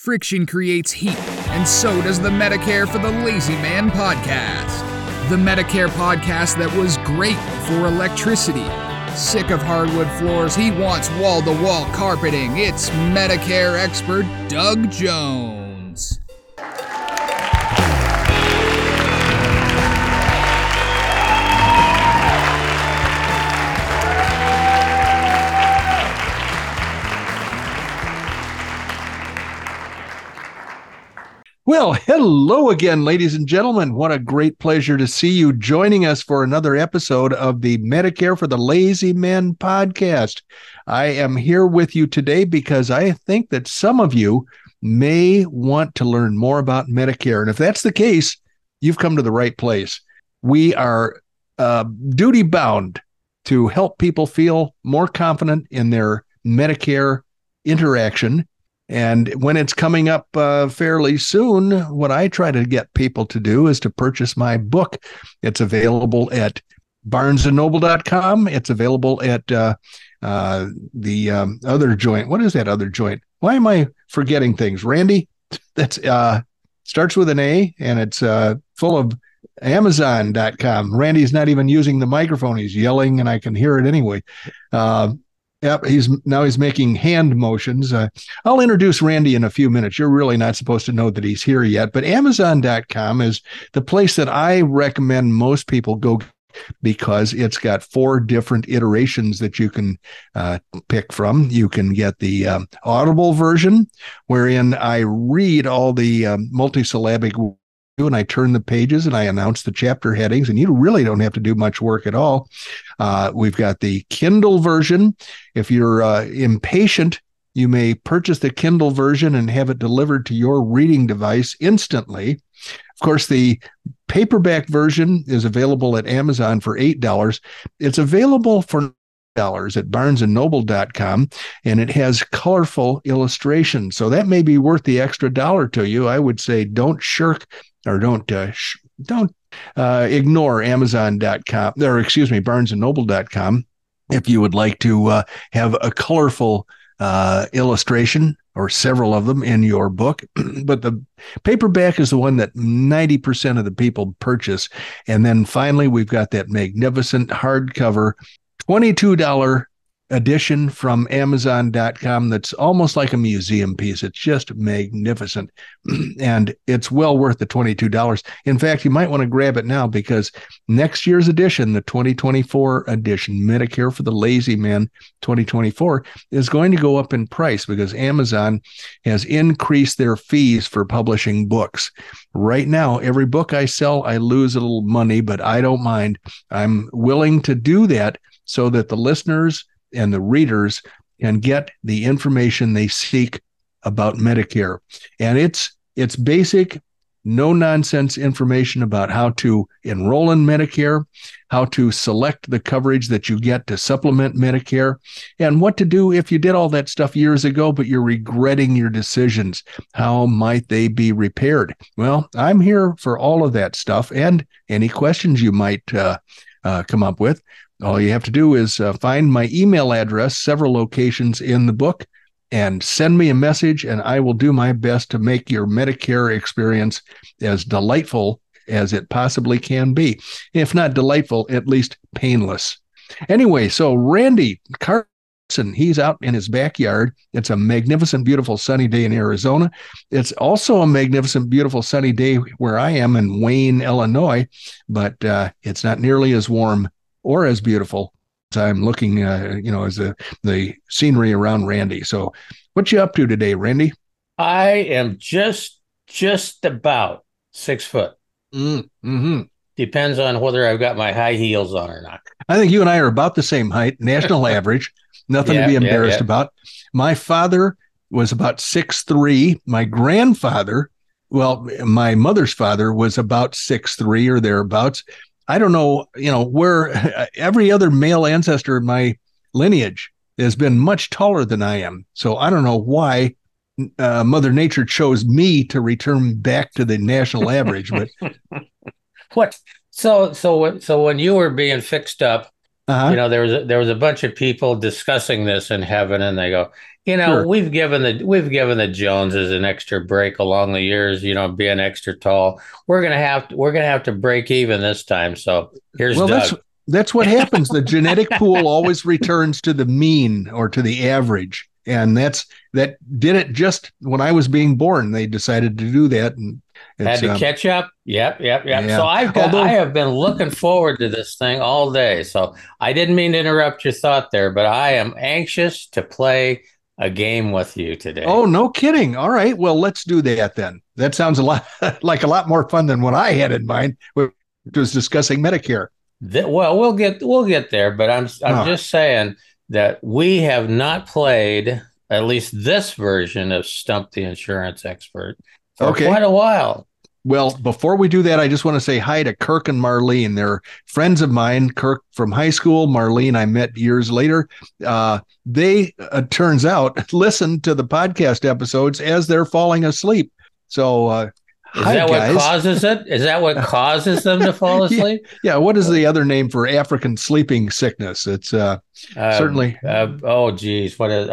Friction creates heat, and so does the Medicare for the Lazy Man podcast. The Medicare podcast that was great for electricity. Sick of hardwood floors, he wants wall to wall carpeting. It's Medicare expert Doug Jones. Well, hello again, ladies and gentlemen. What a great pleasure to see you joining us for another episode of the Medicare for the Lazy Men podcast. I am here with you today because I think that some of you may want to learn more about Medicare. And if that's the case, you've come to the right place. We are uh, duty bound to help people feel more confident in their Medicare interaction and when it's coming up uh, fairly soon, what I try to get people to do is to purchase my book. It's available at barnesandnoble.com. It's available at uh, uh, the um, other joint. What is that other joint? Why am I forgetting things? Randy, that's uh, starts with an A and it's uh, full of Amazon.com. Randy's not even using the microphone. He's yelling and I can hear it anyway. Uh, Yep, he's now he's making hand motions. Uh, I'll introduce Randy in a few minutes. You're really not supposed to know that he's here yet, but Amazon.com is the place that I recommend most people go because it's got four different iterations that you can uh, pick from. You can get the um, Audible version, wherein I read all the um, multisyllabic and I turn the pages and I announce the chapter headings, and you really don't have to do much work at all. Uh, we've got the Kindle version. If you're uh, impatient, you may purchase the Kindle version and have it delivered to your reading device instantly. Of course, the paperback version is available at Amazon for $8. It's available for dollars at barnesandnoble.com and it has colorful illustrations so that may be worth the extra dollar to you i would say don't shirk or don't uh, sh- don't uh, ignore Amazon.com or excuse me BarnesandNoble.com if you would like to uh, have a colorful uh, illustration or several of them in your book. but the paperback is the one that 90% of the people purchase. And then finally, we've got that magnificent hardcover $22 edition from Amazon.com that's almost like a museum piece. It's just magnificent and it's well worth the $22. In fact, you might want to grab it now because next year's edition, the 2024 edition, Medicare for the Lazy Man 2024, is going to go up in price because Amazon has increased their fees for publishing books. Right now, every book I sell, I lose a little money, but I don't mind. I'm willing to do that so that the listeners and the readers can get the information they seek about Medicare. And it's it's basic, no nonsense information about how to enroll in Medicare, how to select the coverage that you get to supplement Medicare, and what to do if you did all that stuff years ago, but you're regretting your decisions. How might they be repaired? Well, I'm here for all of that stuff and any questions you might uh, uh, come up with. All you have to do is uh, find my email address, several locations in the book, and send me a message, and I will do my best to make your Medicare experience as delightful as it possibly can be. If not delightful, at least painless. Anyway, so Randy Carson, he's out in his backyard. It's a magnificent, beautiful sunny day in Arizona. It's also a magnificent, beautiful sunny day where I am in Wayne, Illinois, but uh, it's not nearly as warm or as beautiful as I'm looking, uh, you know, as the, the scenery around Randy. So, what you up to today, Randy? I am just just about six foot. Mm, hmm Depends on whether I've got my high heels on or not. I think you and I are about the same height, national average. Nothing yeah, to be embarrassed yeah, yeah. about. My father was about six three. My grandfather, well, my mother's father was about six three or thereabouts. I don't know, you know, where every other male ancestor in my lineage has been much taller than I am. So I don't know why uh, Mother Nature chose me to return back to the national average. But what? So so so when you were being fixed up, uh-huh. you know there was a, there was a bunch of people discussing this in heaven, and they go, you know, Sure. we've given the we've given the Joneses an extra break along the years, you know, being extra tall. We're gonna have to we're gonna have to break even this time. So here's well, Doug. that's that's what happens. The genetic pool always returns to the mean or to the average, and that's that did it just when I was being born. They decided to do that, and Had to um, catch up. Yep, yep, yep. Yeah. So I've got, Although- I have been looking forward to this thing all day. So I didn't mean to interrupt your thought there, but I am anxious to play a game with you today. Oh, no kidding. All right. Well, let's do that then. That sounds a lot like a lot more fun than what I had in mind, which was discussing Medicare. Th- well, we'll get we'll get there, but I'm I'm Oh. just saying that we have not played at least this version of Stump the Insurance Expert for Okay. quite a while. Well, before we do that, I just want to say hi to Kirk and Marlene. They're friends of mine. Kirk from high school, Marlene I met years later. Uh, they, uh, turns out, listen to the podcast episodes as they're falling asleep. So, uh, Is hi that guys. what causes it? Is that what causes them to fall asleep? yeah, what is the other name for African sleeping sickness? It's uh, Uh, certainly. Uh, oh, geez, what is?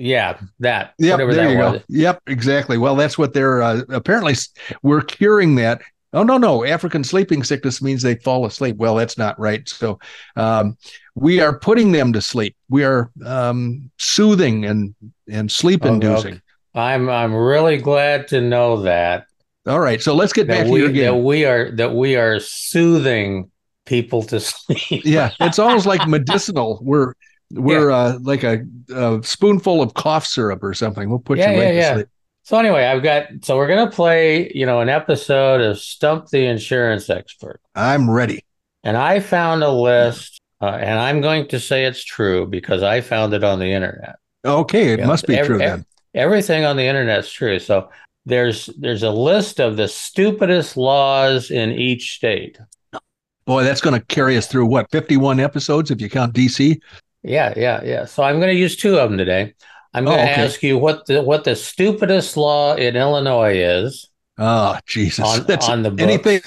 Yeah, that. Yep, whatever there that you was. go. Yep, exactly. Well, that's what they're uh, apparently we're curing that. Oh no, no, African sleeping sickness means they fall asleep. Well, that's not right. So, um, we are putting them to sleep. We are um, soothing and and sleep Oh, inducing. okay. I'm I'm really glad to know that All right, so let's get back that to we your that we are that we are soothing people to sleep. Yeah, it's almost like medicinal. We're we're uh, like a, a spoonful of cough syrup or something. We'll put Yeah, you right yeah, to yeah. sleep. So anyway, I've got so we're gonna play, you know, an episode of Stump the Insurance Expert, I'm ready. and I found a list, uh, and I'm going to say it's true because I found it on the internet. Okay, it Yeah, must be ev- true then. Everything on the internet's true. So there's there's a list of the stupidest laws in each state. Boy, that's going to carry us through what 51 episodes if you count DC. Yeah, yeah, yeah. So I'm going to use two of them today. I'm Oh, going to okay. ask you what the what the stupidest law in Illinois is Oh, Jesus. on That's on the books. anything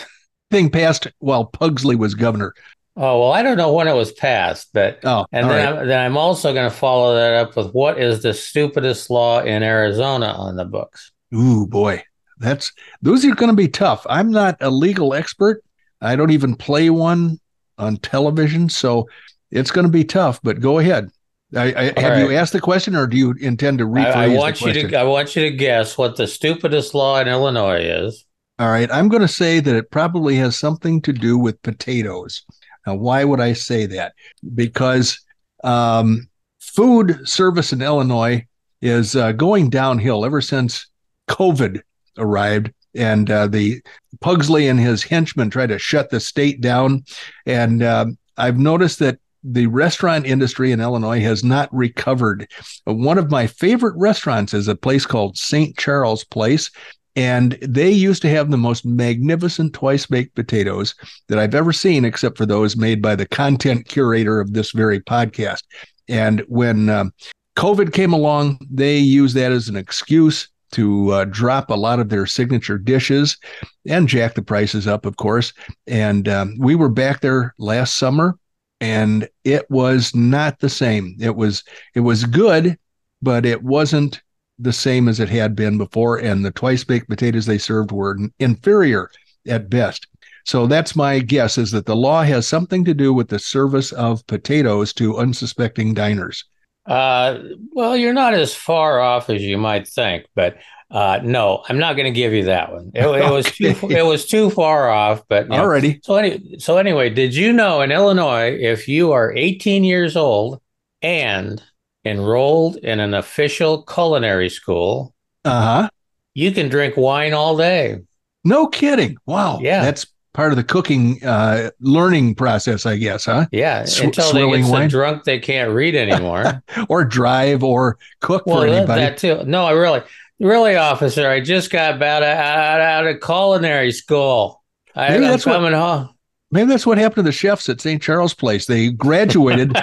thing passed while Pugsley was governor. Oh well, I don't know when it was passed, but Oh, and then right. I'm, then I'm also going to follow that up with what is the stupidest law in Arizona on the books. Ooh, boy. That's those are going to be tough. I'm not a legal expert. I don't even play one on television, so it's going to be tough, but go ahead. I, I, have you asked the question or do you intend to rephrase I, I the want you question? to I want you to guess what the stupidest law in Illinois is. All right. I'm going to say that it probably has something to do with potatoes. Now, why would I say that? Because um, food service in Illinois is uh, going downhill ever since COVID arrived and uh, the Pugsley and his henchmen tried to shut the state down. And um, I've noticed that the restaurant industry in Illinois has not recovered. One of my favorite restaurants is a place called St. Charles Place. And they used to have the most magnificent twice baked potatoes that I've ever seen, except for those made by the content curator of this very podcast. And when um, COVID came along, they used that as an excuse to uh, drop a lot of their signature dishes and jack the prices up, of course. And um, we were back there last summer, and it was not the same. It was it was good, but it wasn't the same as it had been before, and the twice baked potatoes they served were inferior at best. So that's my guess is that the law has something to do with the service of potatoes to unsuspecting diners. Uh, well, you're not as far off as you might think, but uh, no, I'm not going to give you that one. It, it was too it was too far off. But you know, Alrighty. So any, so anyway, did you know in Illinois, if you are 18 years old and enrolled in an official culinary school, Uh huh. you can drink wine all day. No kidding. Wow. Yeah. That's part of the cooking uh, learning process, I guess, huh? Yeah, Sw- until they get so wine? drunk they can't read anymore. Or drive or cook well, for anybody. that too. No, I really, really, officer, I just got out of, out, out of culinary school. I, Maybe I'm that's what- coming home. Maybe that's what happened to the chefs at St. Charles Place. They graduated,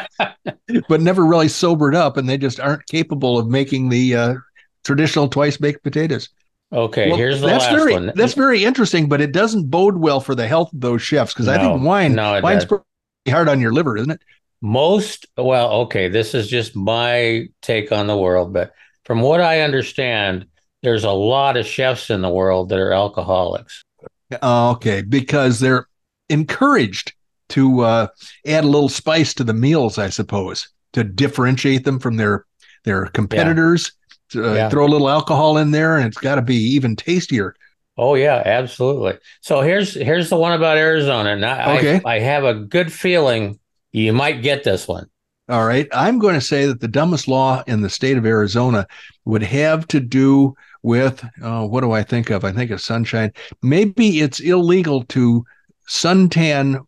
but never really sobered up, and they just aren't capable of making the uh, traditional twice baked potatoes. Okay, Well, here's the that's last very one. that's very interesting, but it doesn't bode well for the health of those chefs because I think wine no, wine's doesn't. pretty hard on your liver, isn't it? Most, well, okay, this is just my take on the world, but from what I understand, there's a lot of chefs in the world that are alcoholics. Oh, okay, because they're encouraged to uh, add a little spice to the meals, I suppose, to differentiate them from their their competitors. To, uh, Yeah. Throw a little alcohol in there, and it's got to be even tastier. Oh yeah, absolutely. So here's here's the one about Arizona. Now I- Okay. I, have a good feeling you might get this one. All right, I'm going to say that the dumbest law in the state of Arizona would have to do with oh, what do I think of? I think of sunshine. Maybe it's illegal to suntan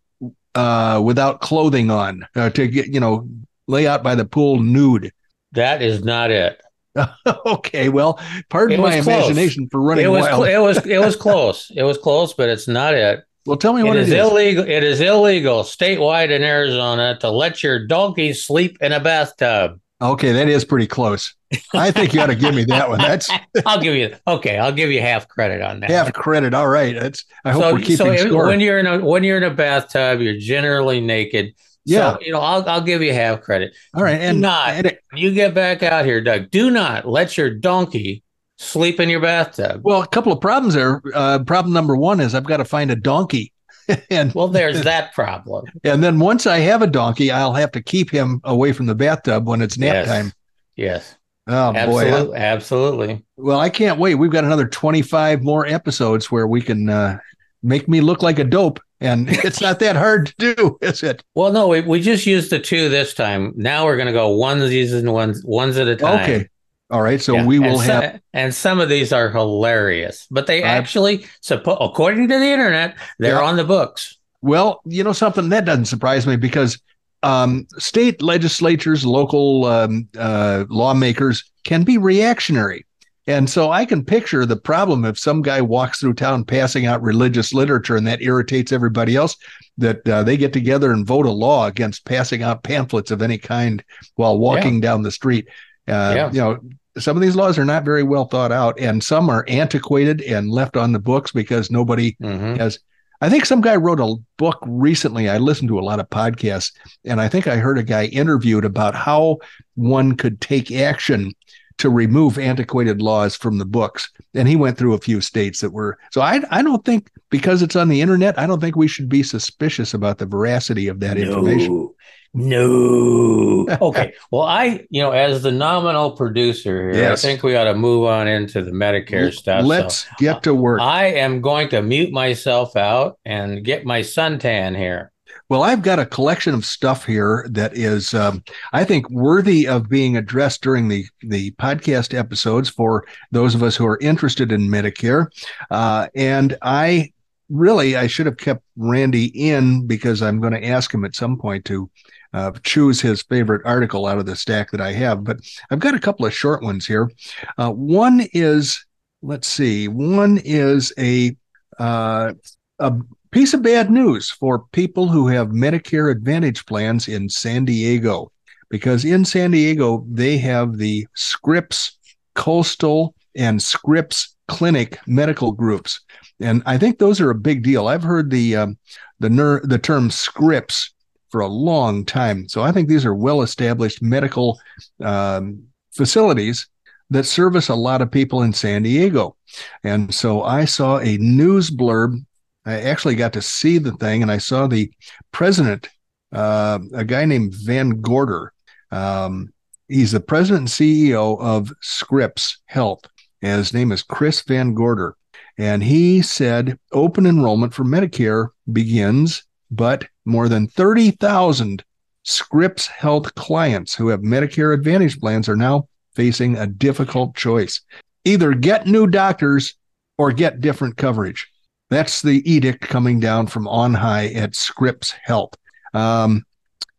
uh, without clothing on uh, to get you know lay out by the pool nude. That is not it. okay, well, pardon my close. imagination for running It was wild. it was it was close. It was close, but it's not it. well, tell me It what is it is. illegal. It is illegal statewide in Arizona to let your donkey sleep in a bathtub. okay, that is pretty close. I think you ought to give me that one. That's I'll give you okay. I'll give you half credit on that. half credit. All right, that's. I hope so, we're keeping so score. when you're in a when you're in a bathtub, you're generally naked. Yeah. So, you know, I'll I'll give you half credit. All right, and not. and you get back out here, Doug, do not let your donkey sleep in your bathtub. Well, a couple of problems there. Uh, problem number one is I've got to find a donkey, and Well, there's that problem. and then once I have a donkey, I'll have to keep him away from the bathtub when it's nap Yes. time. Yes, Oh boy! absolutely, absolutely. Well, I can't wait. We've got another twenty-five more episodes where we can uh, make me look like a dope, and it's not that hard to do, is it? Well, no, we, we just used the two this time. Now we're going to go onesies and ones ones at a time. Okay. All right. So Yeah. we And will so- have. and some of these are hilarious, but they I- actually, suppo- according to the internet, they're Yeah. on the books. Well, you know something that doesn't surprise me because um, state legislatures, local um, uh, lawmakers can be reactionary. And so I can picture the problem if some guy walks through town passing out religious literature and that irritates everybody else, that uh, they get together and vote a law against passing out pamphlets of any kind while walking down the street. Uh, Yeah. You know, some of these laws are not very well thought out, and some are antiquated and left on the books because nobody Mhm. has I think some guy wrote a book recently. I listened to a lot of podcasts, and I think I heard a guy interviewed about how one could take action to remove antiquated laws from the books. And he went through a few states that were so I I don't think because it's on the internet, I don't think we should be suspicious about the veracity of that information. No. Okay. Well, I, you know, as the nominal producer here, Yes. I think we ought to move on into the Medicare stuff. Let's So get to work. I am going to mute myself out and get my suntan here. Well, I've got a collection of stuff here that is, um, I think, worthy of being addressed during the the podcast episodes for those of us who are interested in Medicare. Uh, and I really, I should have kept Randy in because I'm going to ask him at some point to uh, choose his favorite article out of the stack that I have. But I've got a couple of short ones here. Uh, one is, let's see, one is a uh, a piece of bad news for people who have Medicare Advantage plans in San Diego, because in San Diego, they have the Scripps Coastal and Scripps Clinic medical groups. And I think those are a big deal. I've heard the um, the ner- the term Scripps for a long time. So I think these are well established medical um, facilities that service a lot of people in San Diego. And so I saw a news blurb I actually got to see the thing, and I saw the president, uh, a guy named Van Gorder. Um, he's the president and CEO of Scripps Health, and his name is Chris Van Gorder. And he said open enrollment for Medicare begins, but more than 30,000 Scripps Health clients who have Medicare Advantage plans are now facing a difficult choice either get new doctors or get different coverage. That's the edict coming down from on high at Scripps Health. Um,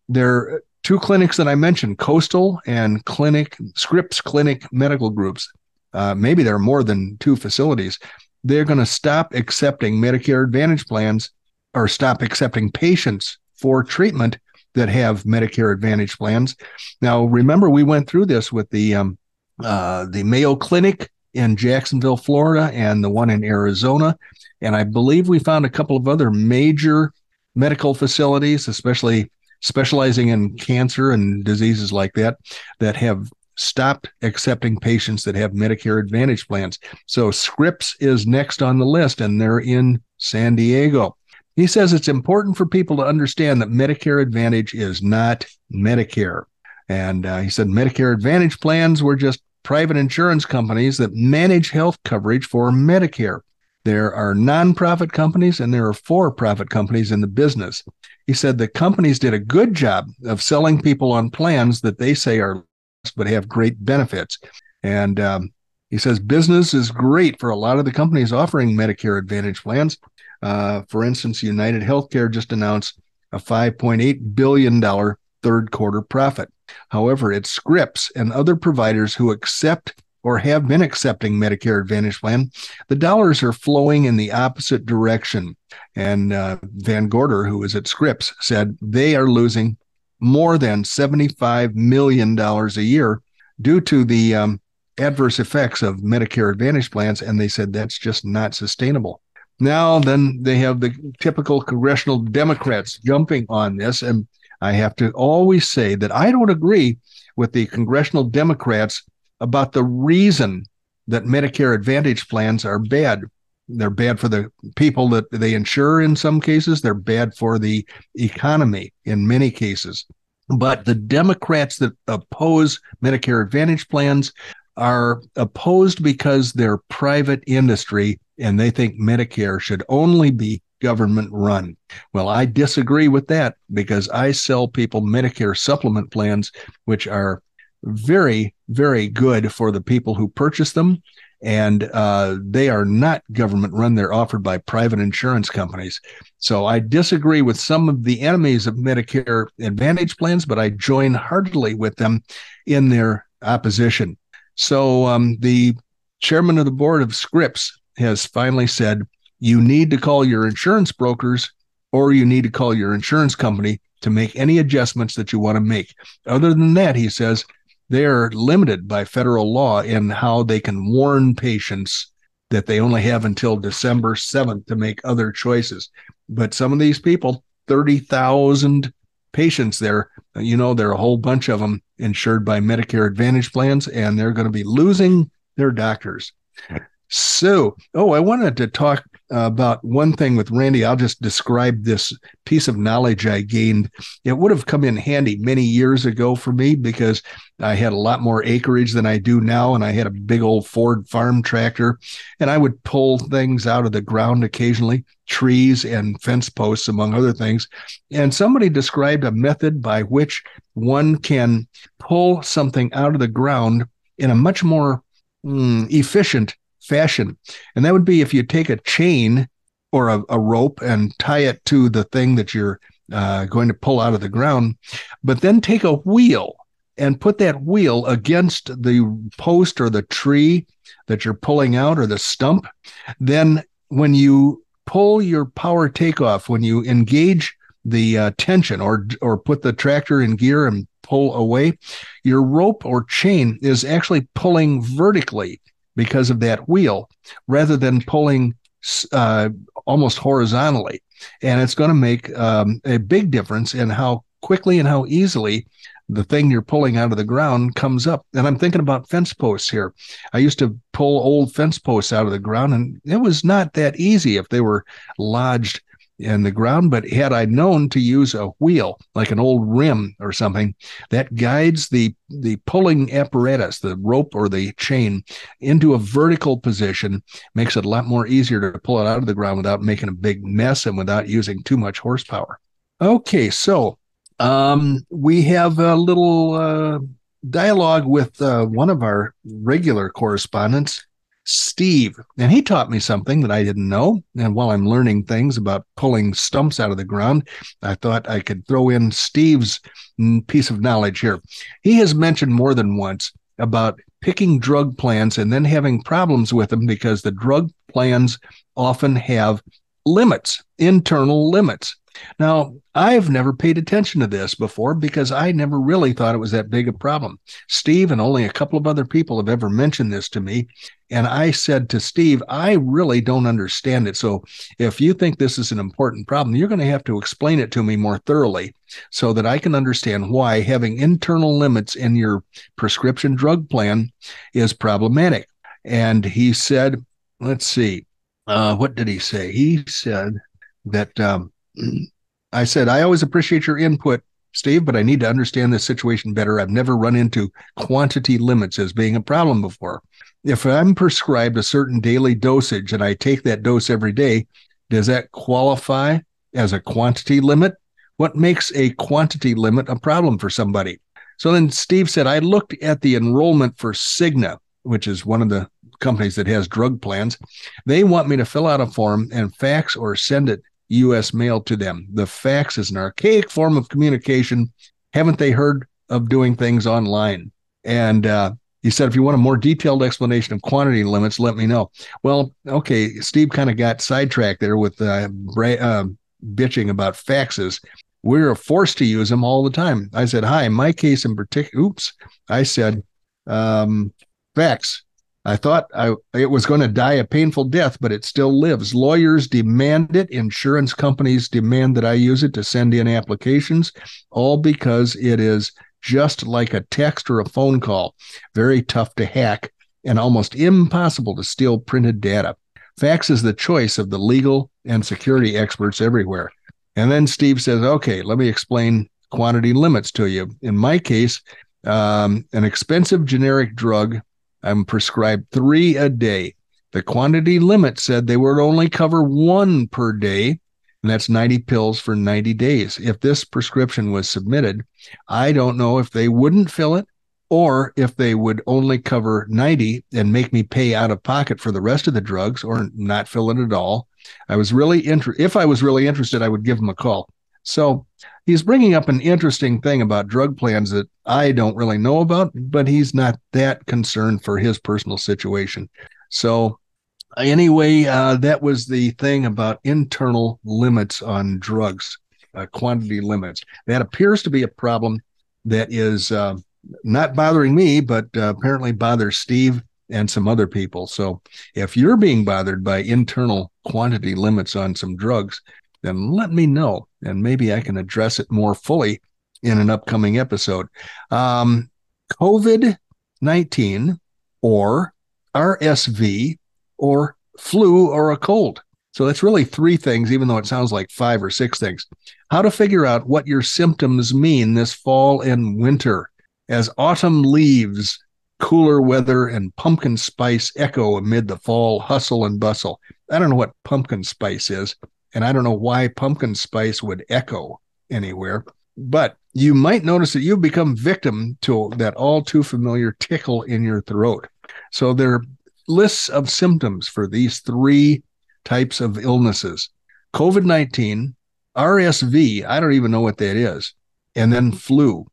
there are two clinics that I mentioned, Coastal and Clinic, Scripps Clinic Medical Groups. Uh, maybe there are more than two facilities. They're going to stop accepting Medicare Advantage plans or stop accepting patients for treatment that have Medicare Advantage plans. Now, remember, we went through this with the um, uh, the Mayo Clinic in Jacksonville, Florida, and the one in Arizona. And I believe we found a couple of other major medical facilities, especially specializing in cancer and diseases like that, that have stopped accepting patients that have Medicare Advantage plans. So Scripps is next on the list, and they're in San Diego. He says it's important for people to understand that Medicare Advantage is not Medicare. And uh, he said Medicare Advantage plans were just private insurance companies that manage health coverage for Medicare. There are nonprofit companies and there are for profit companies in the business. He said the companies did a good job of selling people on plans that they say are but have great benefits. And um, he says business is great for a lot of the companies offering Medicare Advantage plans. Uh, for instance, United Healthcare just announced a $5.8 billion third quarter profit. However, it's Scripps and other providers who accept or have been accepting Medicare Advantage plan, the dollars are flowing in the opposite direction. And uh, Van Gorder, who is at Scripps, said they are losing more than $75 million a year due to the um, adverse effects of Medicare Advantage plans. And they said that's just not sustainable. Now, then they have the typical congressional Democrats jumping on this. And I have to always say that I don't agree with the congressional Democrats about the reason that Medicare Advantage plans are bad. They're bad for the people that they insure in some cases, they're bad for the economy in many cases. But the Democrats that oppose Medicare Advantage plans are opposed because they're private industry and they think Medicare should only be government run. Well, I disagree with that because I sell people Medicare supplement plans, which are very, very good for the people who purchase them. And uh, they are not government run. They're offered by private insurance companies. So I disagree with some of the enemies of Medicare Advantage plans, but I join heartily with them in their opposition. So um, the chairman of the board of Scripps has finally said you need to call your insurance brokers or you need to call your insurance company to make any adjustments that you want to make. Other than that, he says they're limited by federal law in how they can warn patients that they only have until December 7th to make other choices. But some of these people, 30,000 patients there, you know, there are a whole bunch of them insured by Medicare Advantage plans, and they're going to be losing their doctors. So, oh, I wanted to talk about one thing with Randy. I'll just describe this piece of knowledge I gained. It would have come in handy many years ago for me because I had a lot more acreage than I do now. And I had a big old Ford farm tractor. And I would pull things out of the ground occasionally, trees and fence posts, among other things. And somebody described a method by which one can pull something out of the ground in a much more mm, efficient fashion. And that would be if you take a chain or a, a rope and tie it to the thing that you're uh, going to pull out of the ground, but then take a wheel and put that wheel against the post or the tree that you're pulling out or the stump. Then when you pull your power takeoff, when you engage the uh, tension or or put the tractor in gear and pull away, your rope or chain is actually pulling vertically because of that wheel rather than pulling uh, almost horizontally. And it's going to make um, a big difference in how quickly and how easily the thing you're pulling out of the ground comes up. And I'm thinking about fence posts here. I used to pull old fence posts out of the ground, and it was not that easy if they were lodged in the ground. But had I known to use a wheel, like an old rim or something, that guides the the pulling apparatus, the rope or the chain, into a vertical position, makes it a lot more easier to pull it out of the ground without making a big mess and without using too much horsepower. Okay, so um, we have a little uh, dialogue with uh, one of our regular correspondents, Steve. And he taught me something that I didn't know. And while I'm learning things about pulling stumps out of the ground, I thought I could throw in Steve's piece of knowledge here. He has mentioned more than once about picking drug plans and then having problems with them because the drug plans often have limits, internal limits. Now, I've never paid attention to this before because I never really thought it was that big a problem. Steve and only a couple of other people have ever mentioned this to me. And I said to Steve, I really don't understand it. So if you think this is an important problem, you're going to have to explain it to me more thoroughly so that I can understand why having internal limits in your prescription drug plan is problematic. And he said, let's see, uh, what did he say? He said that um, I said, I always appreciate your input, Steve, but I need to understand this situation better. I've never run into quantity limits as being a problem before. If I'm prescribed a certain daily dosage and I take that dose every day, does that qualify as a quantity limit? What makes a quantity limit a problem for somebody? So then Steve said, I looked at the enrollment for Cigna, which is one of the companies that has drug plans. They want me to fill out a form and fax or send it U.S. mail to them. The fax is an archaic form of communication. Haven't they heard of doing things online? And uh, he said, if you want a more detailed explanation of quantity limits, let me know. Well, okay, Steve kind of got sidetracked there with uh, bra- uh, bitching about faxes. We're forced to use them all the time. I said, hi, my case in particular, oops, I said, um, fax. I thought I, it was going to die a painful death, but it still lives. Lawyers demand it. Insurance companies demand that I use it to send in applications, all because it is just like a text or a phone call. Very tough to hack and almost impossible to steal printed data. Fax is the choice of the legal and security experts everywhere. And then Steve says, okay, let me explain quantity limits to you. In my case, um, an expensive generic drug I'm prescribed three a day. The quantity limit said they would only cover one per day, and that's 90 pills for 90 days. If this prescription was submitted, I don't know if they wouldn't fill it or if they would only cover 90 and make me pay out of pocket for the rest of the drugs or not fill it at all. I was really interested. If I was really interested, I would give them a call. So he's bringing up an interesting thing about drug plans that I don't really know about, but he's not that concerned for his personal situation. So, anyway, uh, that was the thing about internal limits on drugs, uh, quantity limits. That appears to be a problem that is uh, not bothering me, but uh, apparently bothers Steve and some other people. So, if you're being bothered by internal quantity limits on some drugs, then let me know and maybe I can address it more fully in an upcoming episode. Um, COVID 19 or RSV or flu or a cold. So that's really three things, even though it sounds like five or six things. How to figure out what your symptoms mean this fall and winter as autumn leaves, cooler weather, and pumpkin spice echo amid the fall hustle and bustle. I don't know what pumpkin spice is. And I don't know why pumpkin spice would echo anywhere, but you might notice that you've become victim to that all too familiar tickle in your throat. So there are lists of symptoms for these three types of illnesses COVID 19, RSV, I don't even know what that is, and then flu.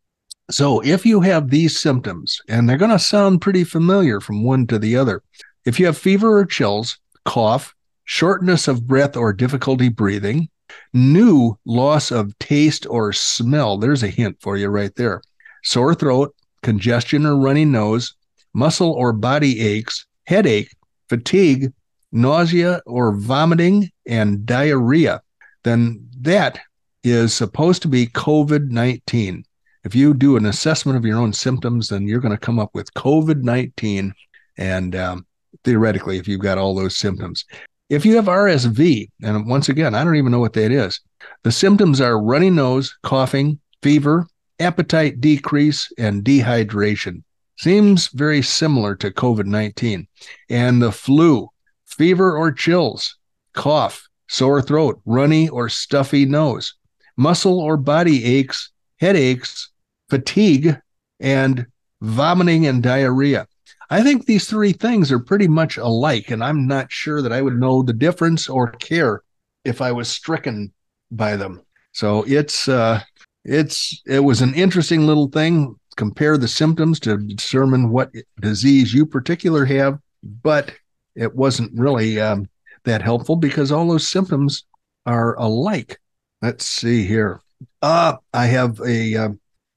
So if you have these symptoms, and they're going to sound pretty familiar from one to the other, if you have fever or chills, cough, shortness of breath or difficulty breathing, new loss of taste or smell. There's a hint for you right there. Sore throat, congestion or runny nose, muscle or body aches, headache, fatigue, nausea or vomiting, and diarrhea. Then that is supposed to be COVID 19. If you do an assessment of your own symptoms, then you're going to come up with COVID 19. And um, theoretically, if you've got all those symptoms, if you have RSV, and once again, I don't even know what that is, the symptoms are runny nose, coughing, fever, appetite decrease, and dehydration. Seems very similar to COVID 19. And the flu, fever or chills, cough, sore throat, runny or stuffy nose, muscle or body aches, headaches, fatigue, and vomiting and diarrhea. I think these three things are pretty much alike, and I'm not sure that I would know the difference or care if I was stricken by them. So it's uh, it's it was an interesting little thing. Compare the symptoms to determine what disease you particular have, but it wasn't really um, that helpful because all those symptoms are alike. Let's see here. Uh, I have a uh,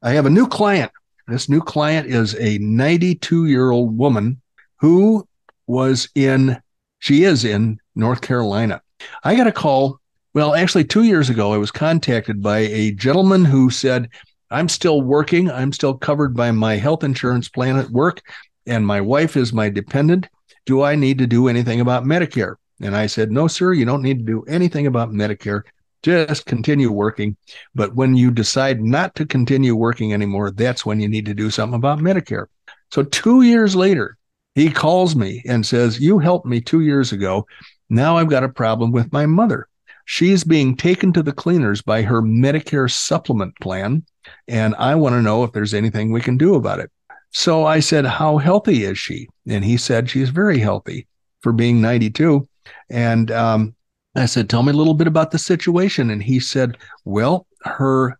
I have a new client. This new client is a 92 year old woman who was in she is in North Carolina. I got a call. Well, actually, two years ago, I was contacted by a gentleman who said, I'm still working. I'm still covered by my health insurance plan at work, and my wife is my dependent. Do I need to do anything about Medicare? And I said, No, sir, you don't need to do anything about Medicare. Just continue working. But when you decide not to continue working anymore, that's when you need to do something about Medicare. So two years later, he calls me and says, You helped me two years ago. Now I've got a problem with my mother. She's being taken to the cleaners by her Medicare supplement plan. And I want to know if there's anything we can do about it. So I said, How healthy is she? And he said, She's very healthy for being 92. And um, I said, Tell me a little bit about the situation. And he said, Well, her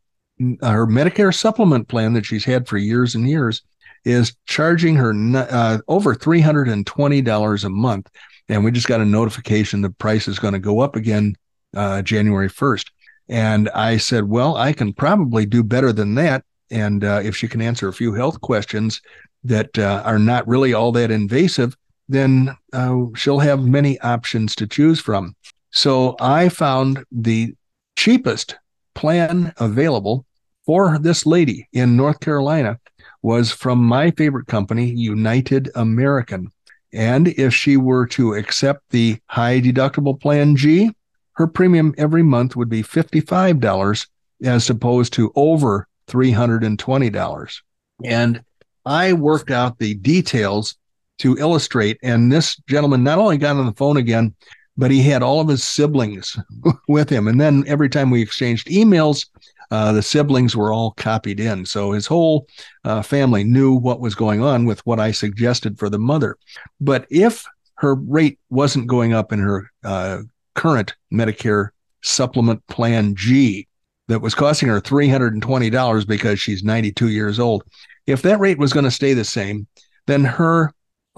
her Medicare supplement plan that she's had for years and years is charging her uh, over $320 a month. And we just got a notification the price is going to go up again uh, January 1st. And I said, Well, I can probably do better than that. And uh, if she can answer a few health questions that uh, are not really all that invasive, then uh, she'll have many options to choose from. So I found the cheapest plan available for this lady in North Carolina was from my favorite company, United American. And if she were to accept the high deductible plan G, her premium every month would be $55 as opposed to over $320. And I worked out the details to illustrate. And this gentleman not only got on the phone again, but he had all of his siblings with him. And then every time we exchanged emails, uh, the siblings were all copied in. So his whole uh, family knew what was going on with what I suggested for the mother. But if her rate wasn't going up in her uh, current Medicare supplement plan G, that was costing her $320 because she's 92 years old. If that rate was going to stay the same, then her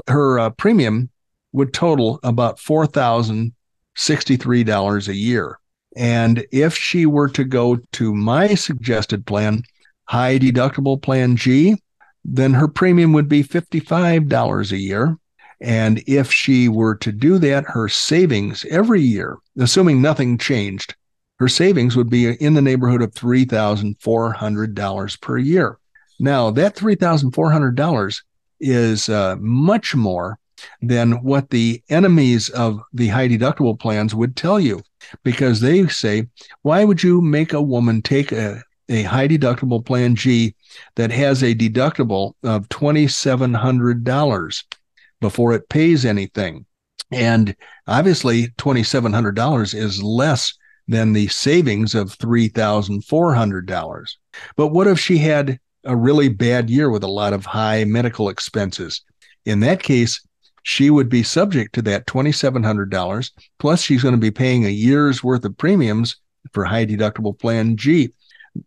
her uh, premium would total about $4,063 a year. And if she were to go to my suggested plan, high deductible plan G, then her premium would be $55 a year. And if she were to do that, her savings every year, assuming nothing changed, her savings would be in the neighborhood of $3,400 per year. Now, that $3,400 is uh, much more than what the enemies of the high deductible plans would tell you because they say, why would you make a woman take a, a high deductible plan G that has a deductible of $2,700 before it pays anything? And obviously, $2,700 is less than the savings of $3,400. But what if she had a really bad year with a lot of high medical expenses? In that case, she would be subject to that $2,700. Plus, she's going to be paying a year's worth of premiums for high deductible plan G,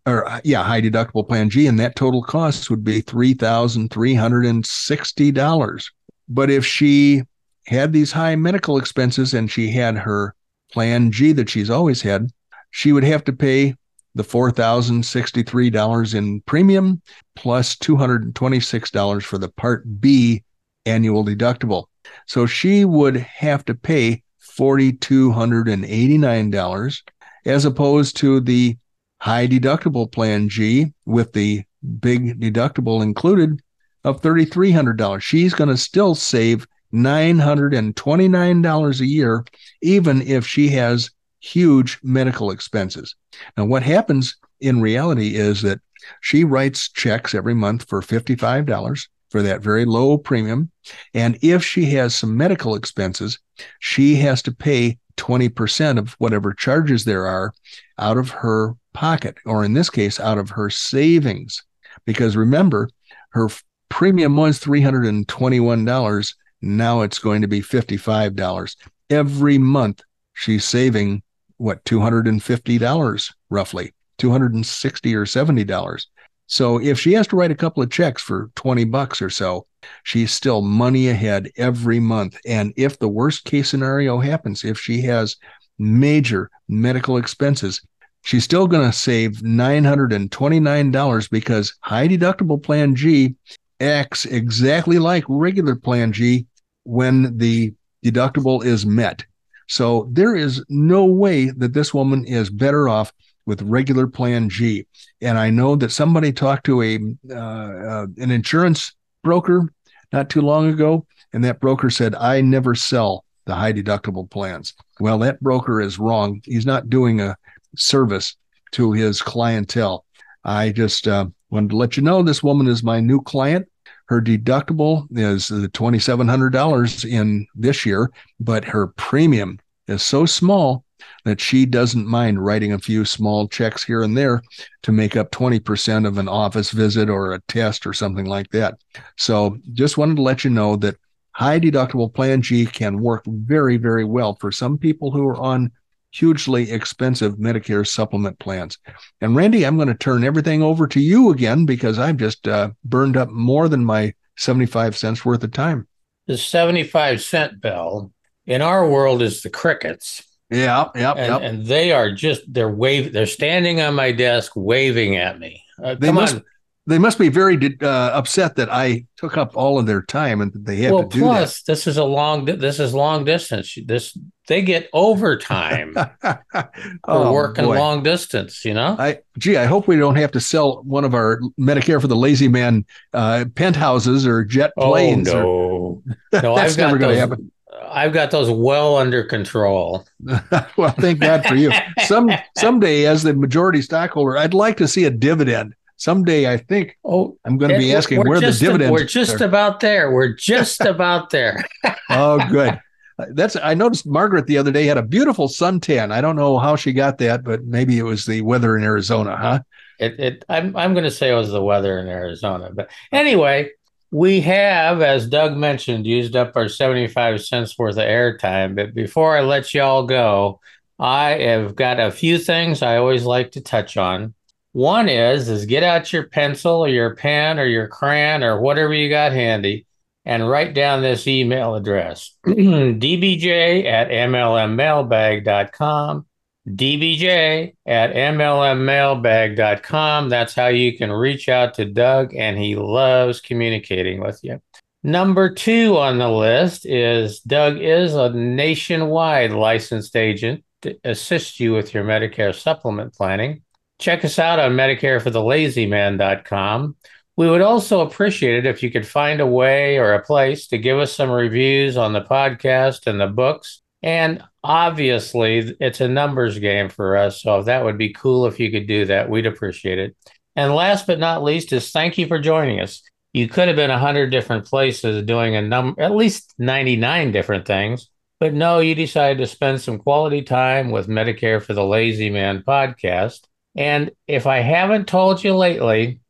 or uh, yeah, high deductible plan G, and that total cost would be $3,360. But if she had these high medical expenses and she had her plan G that she's always had, she would have to pay the $4,063 in premium plus $226 for the Part B annual deductible. So she would have to pay $4,289 as opposed to the high deductible plan G with the big deductible included of $3,300. She's going to still save $929 a year, even if she has huge medical expenses. Now, what happens in reality is that she writes checks every month for $55 for that very low premium. And if she has some medical expenses, she has to pay 20% of whatever charges there are out of her pocket, or in this case, out of her savings. Because remember, her premium was $321. Now it's going to be $55. Every month, she's saving what, $250 roughly, 260 or $70. So if she has to write a couple of checks for 20 bucks or so, she's still money ahead every month. And if the worst case scenario happens, if she has major medical expenses, she's still going to save $929 because high deductible plan G acts exactly like regular plan G when the deductible is met. So there is no way that this woman is better off with regular plan G. And I know that somebody talked to a uh, uh, an insurance broker not too long ago, and that broker said, "I never sell the high deductible plans." Well, that broker is wrong. He's not doing a service to his clientele. I just uh, wanted to let you know this woman is my new client. Her deductible is the $2,700 in this year, but her premium is so small that she doesn't mind writing a few small checks here and there to make up 20% of an office visit or a test or something like that. So just wanted to let you know that high deductible plan G can work very, very well for some people who are on hugely expensive Medicare supplement plans. And Randy, I'm going to turn everything over to you again because I've just uh, burned up more than my 75 cents worth of time. The 75 cent bell in our world is the crickets. Yeah, yeah, and, yep. and they are just they're wave they're standing on my desk waving at me. Uh, they come must, on. They must be very uh, upset that I took up all of their time and they have well, to do plus this is a long this is long distance. This they get overtime that. for oh, working boy. long distance. You know. I gee, I hope we don't have to sell one of our Medicare for the lazy man uh, penthouses or jet oh planes. or- no, no! That's I've never gonna happen. I've got those well under control. well, thank God for you. Some someday, as the majority stockholder, I'd like to see a dividend. Someday, I think Oh, I'm going to be asking where the dividends. We're just are. about there. We're just about there. oh, good. That's. I noticed Margaret the other day had a beautiful suntan. I don't know how she got that, but maybe it was the weather in Arizona, huh? It, it I'm I'm going to say it was the weather in Arizona, but anyway, we have, as Doug mentioned, used up our 75 cents worth of airtime. But before I let y'all go, I have got a few things I always like to touch on. One is is get out your pencil or your pen or your crayon or whatever you got handy and write down this email address dbj at mlmmailbag.com dbj at mlmmailbag.com. That's how you can reach out to Doug, and he loves communicating with you. Number two on the list is Doug is a nationwide licensed agent to assist you with your Medicare supplement planning. Check us out on MedicareForTheLazyMan.com. We would also appreciate it if you could find a way or a place to give us some reviews on the podcast and the books. And obviously, it's a numbers game for us. So that would be cool if you could do that. We'd appreciate it. And last but not least is thank you for joining us. You could have been a hundred different places doing a number, at least 99 different things. But no, you decided to spend some quality time with Medicare for the Lazy Man podcast. And if I haven't told you lately,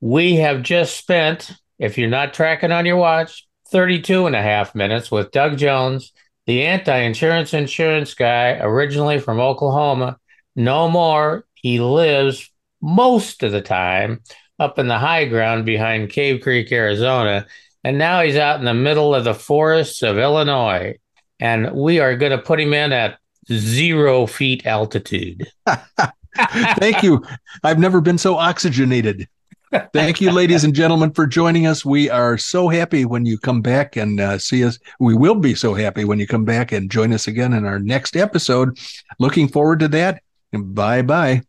we have just spent, if you're not tracking on your watch, 32 and a half minutes with Doug Jones, the anti insurance insurance guy, originally from Oklahoma. No more. He lives most of the time up in the high ground behind Cave Creek, Arizona. And now he's out in the middle of the forests of Illinois. And we are going to put him in at zero feet altitude. Thank you. I've never been so oxygenated. Thank you, ladies and gentlemen, for joining us. We are so happy when you come back and uh, see us. We will be so happy when you come back and join us again in our next episode. Looking forward to that. Bye bye.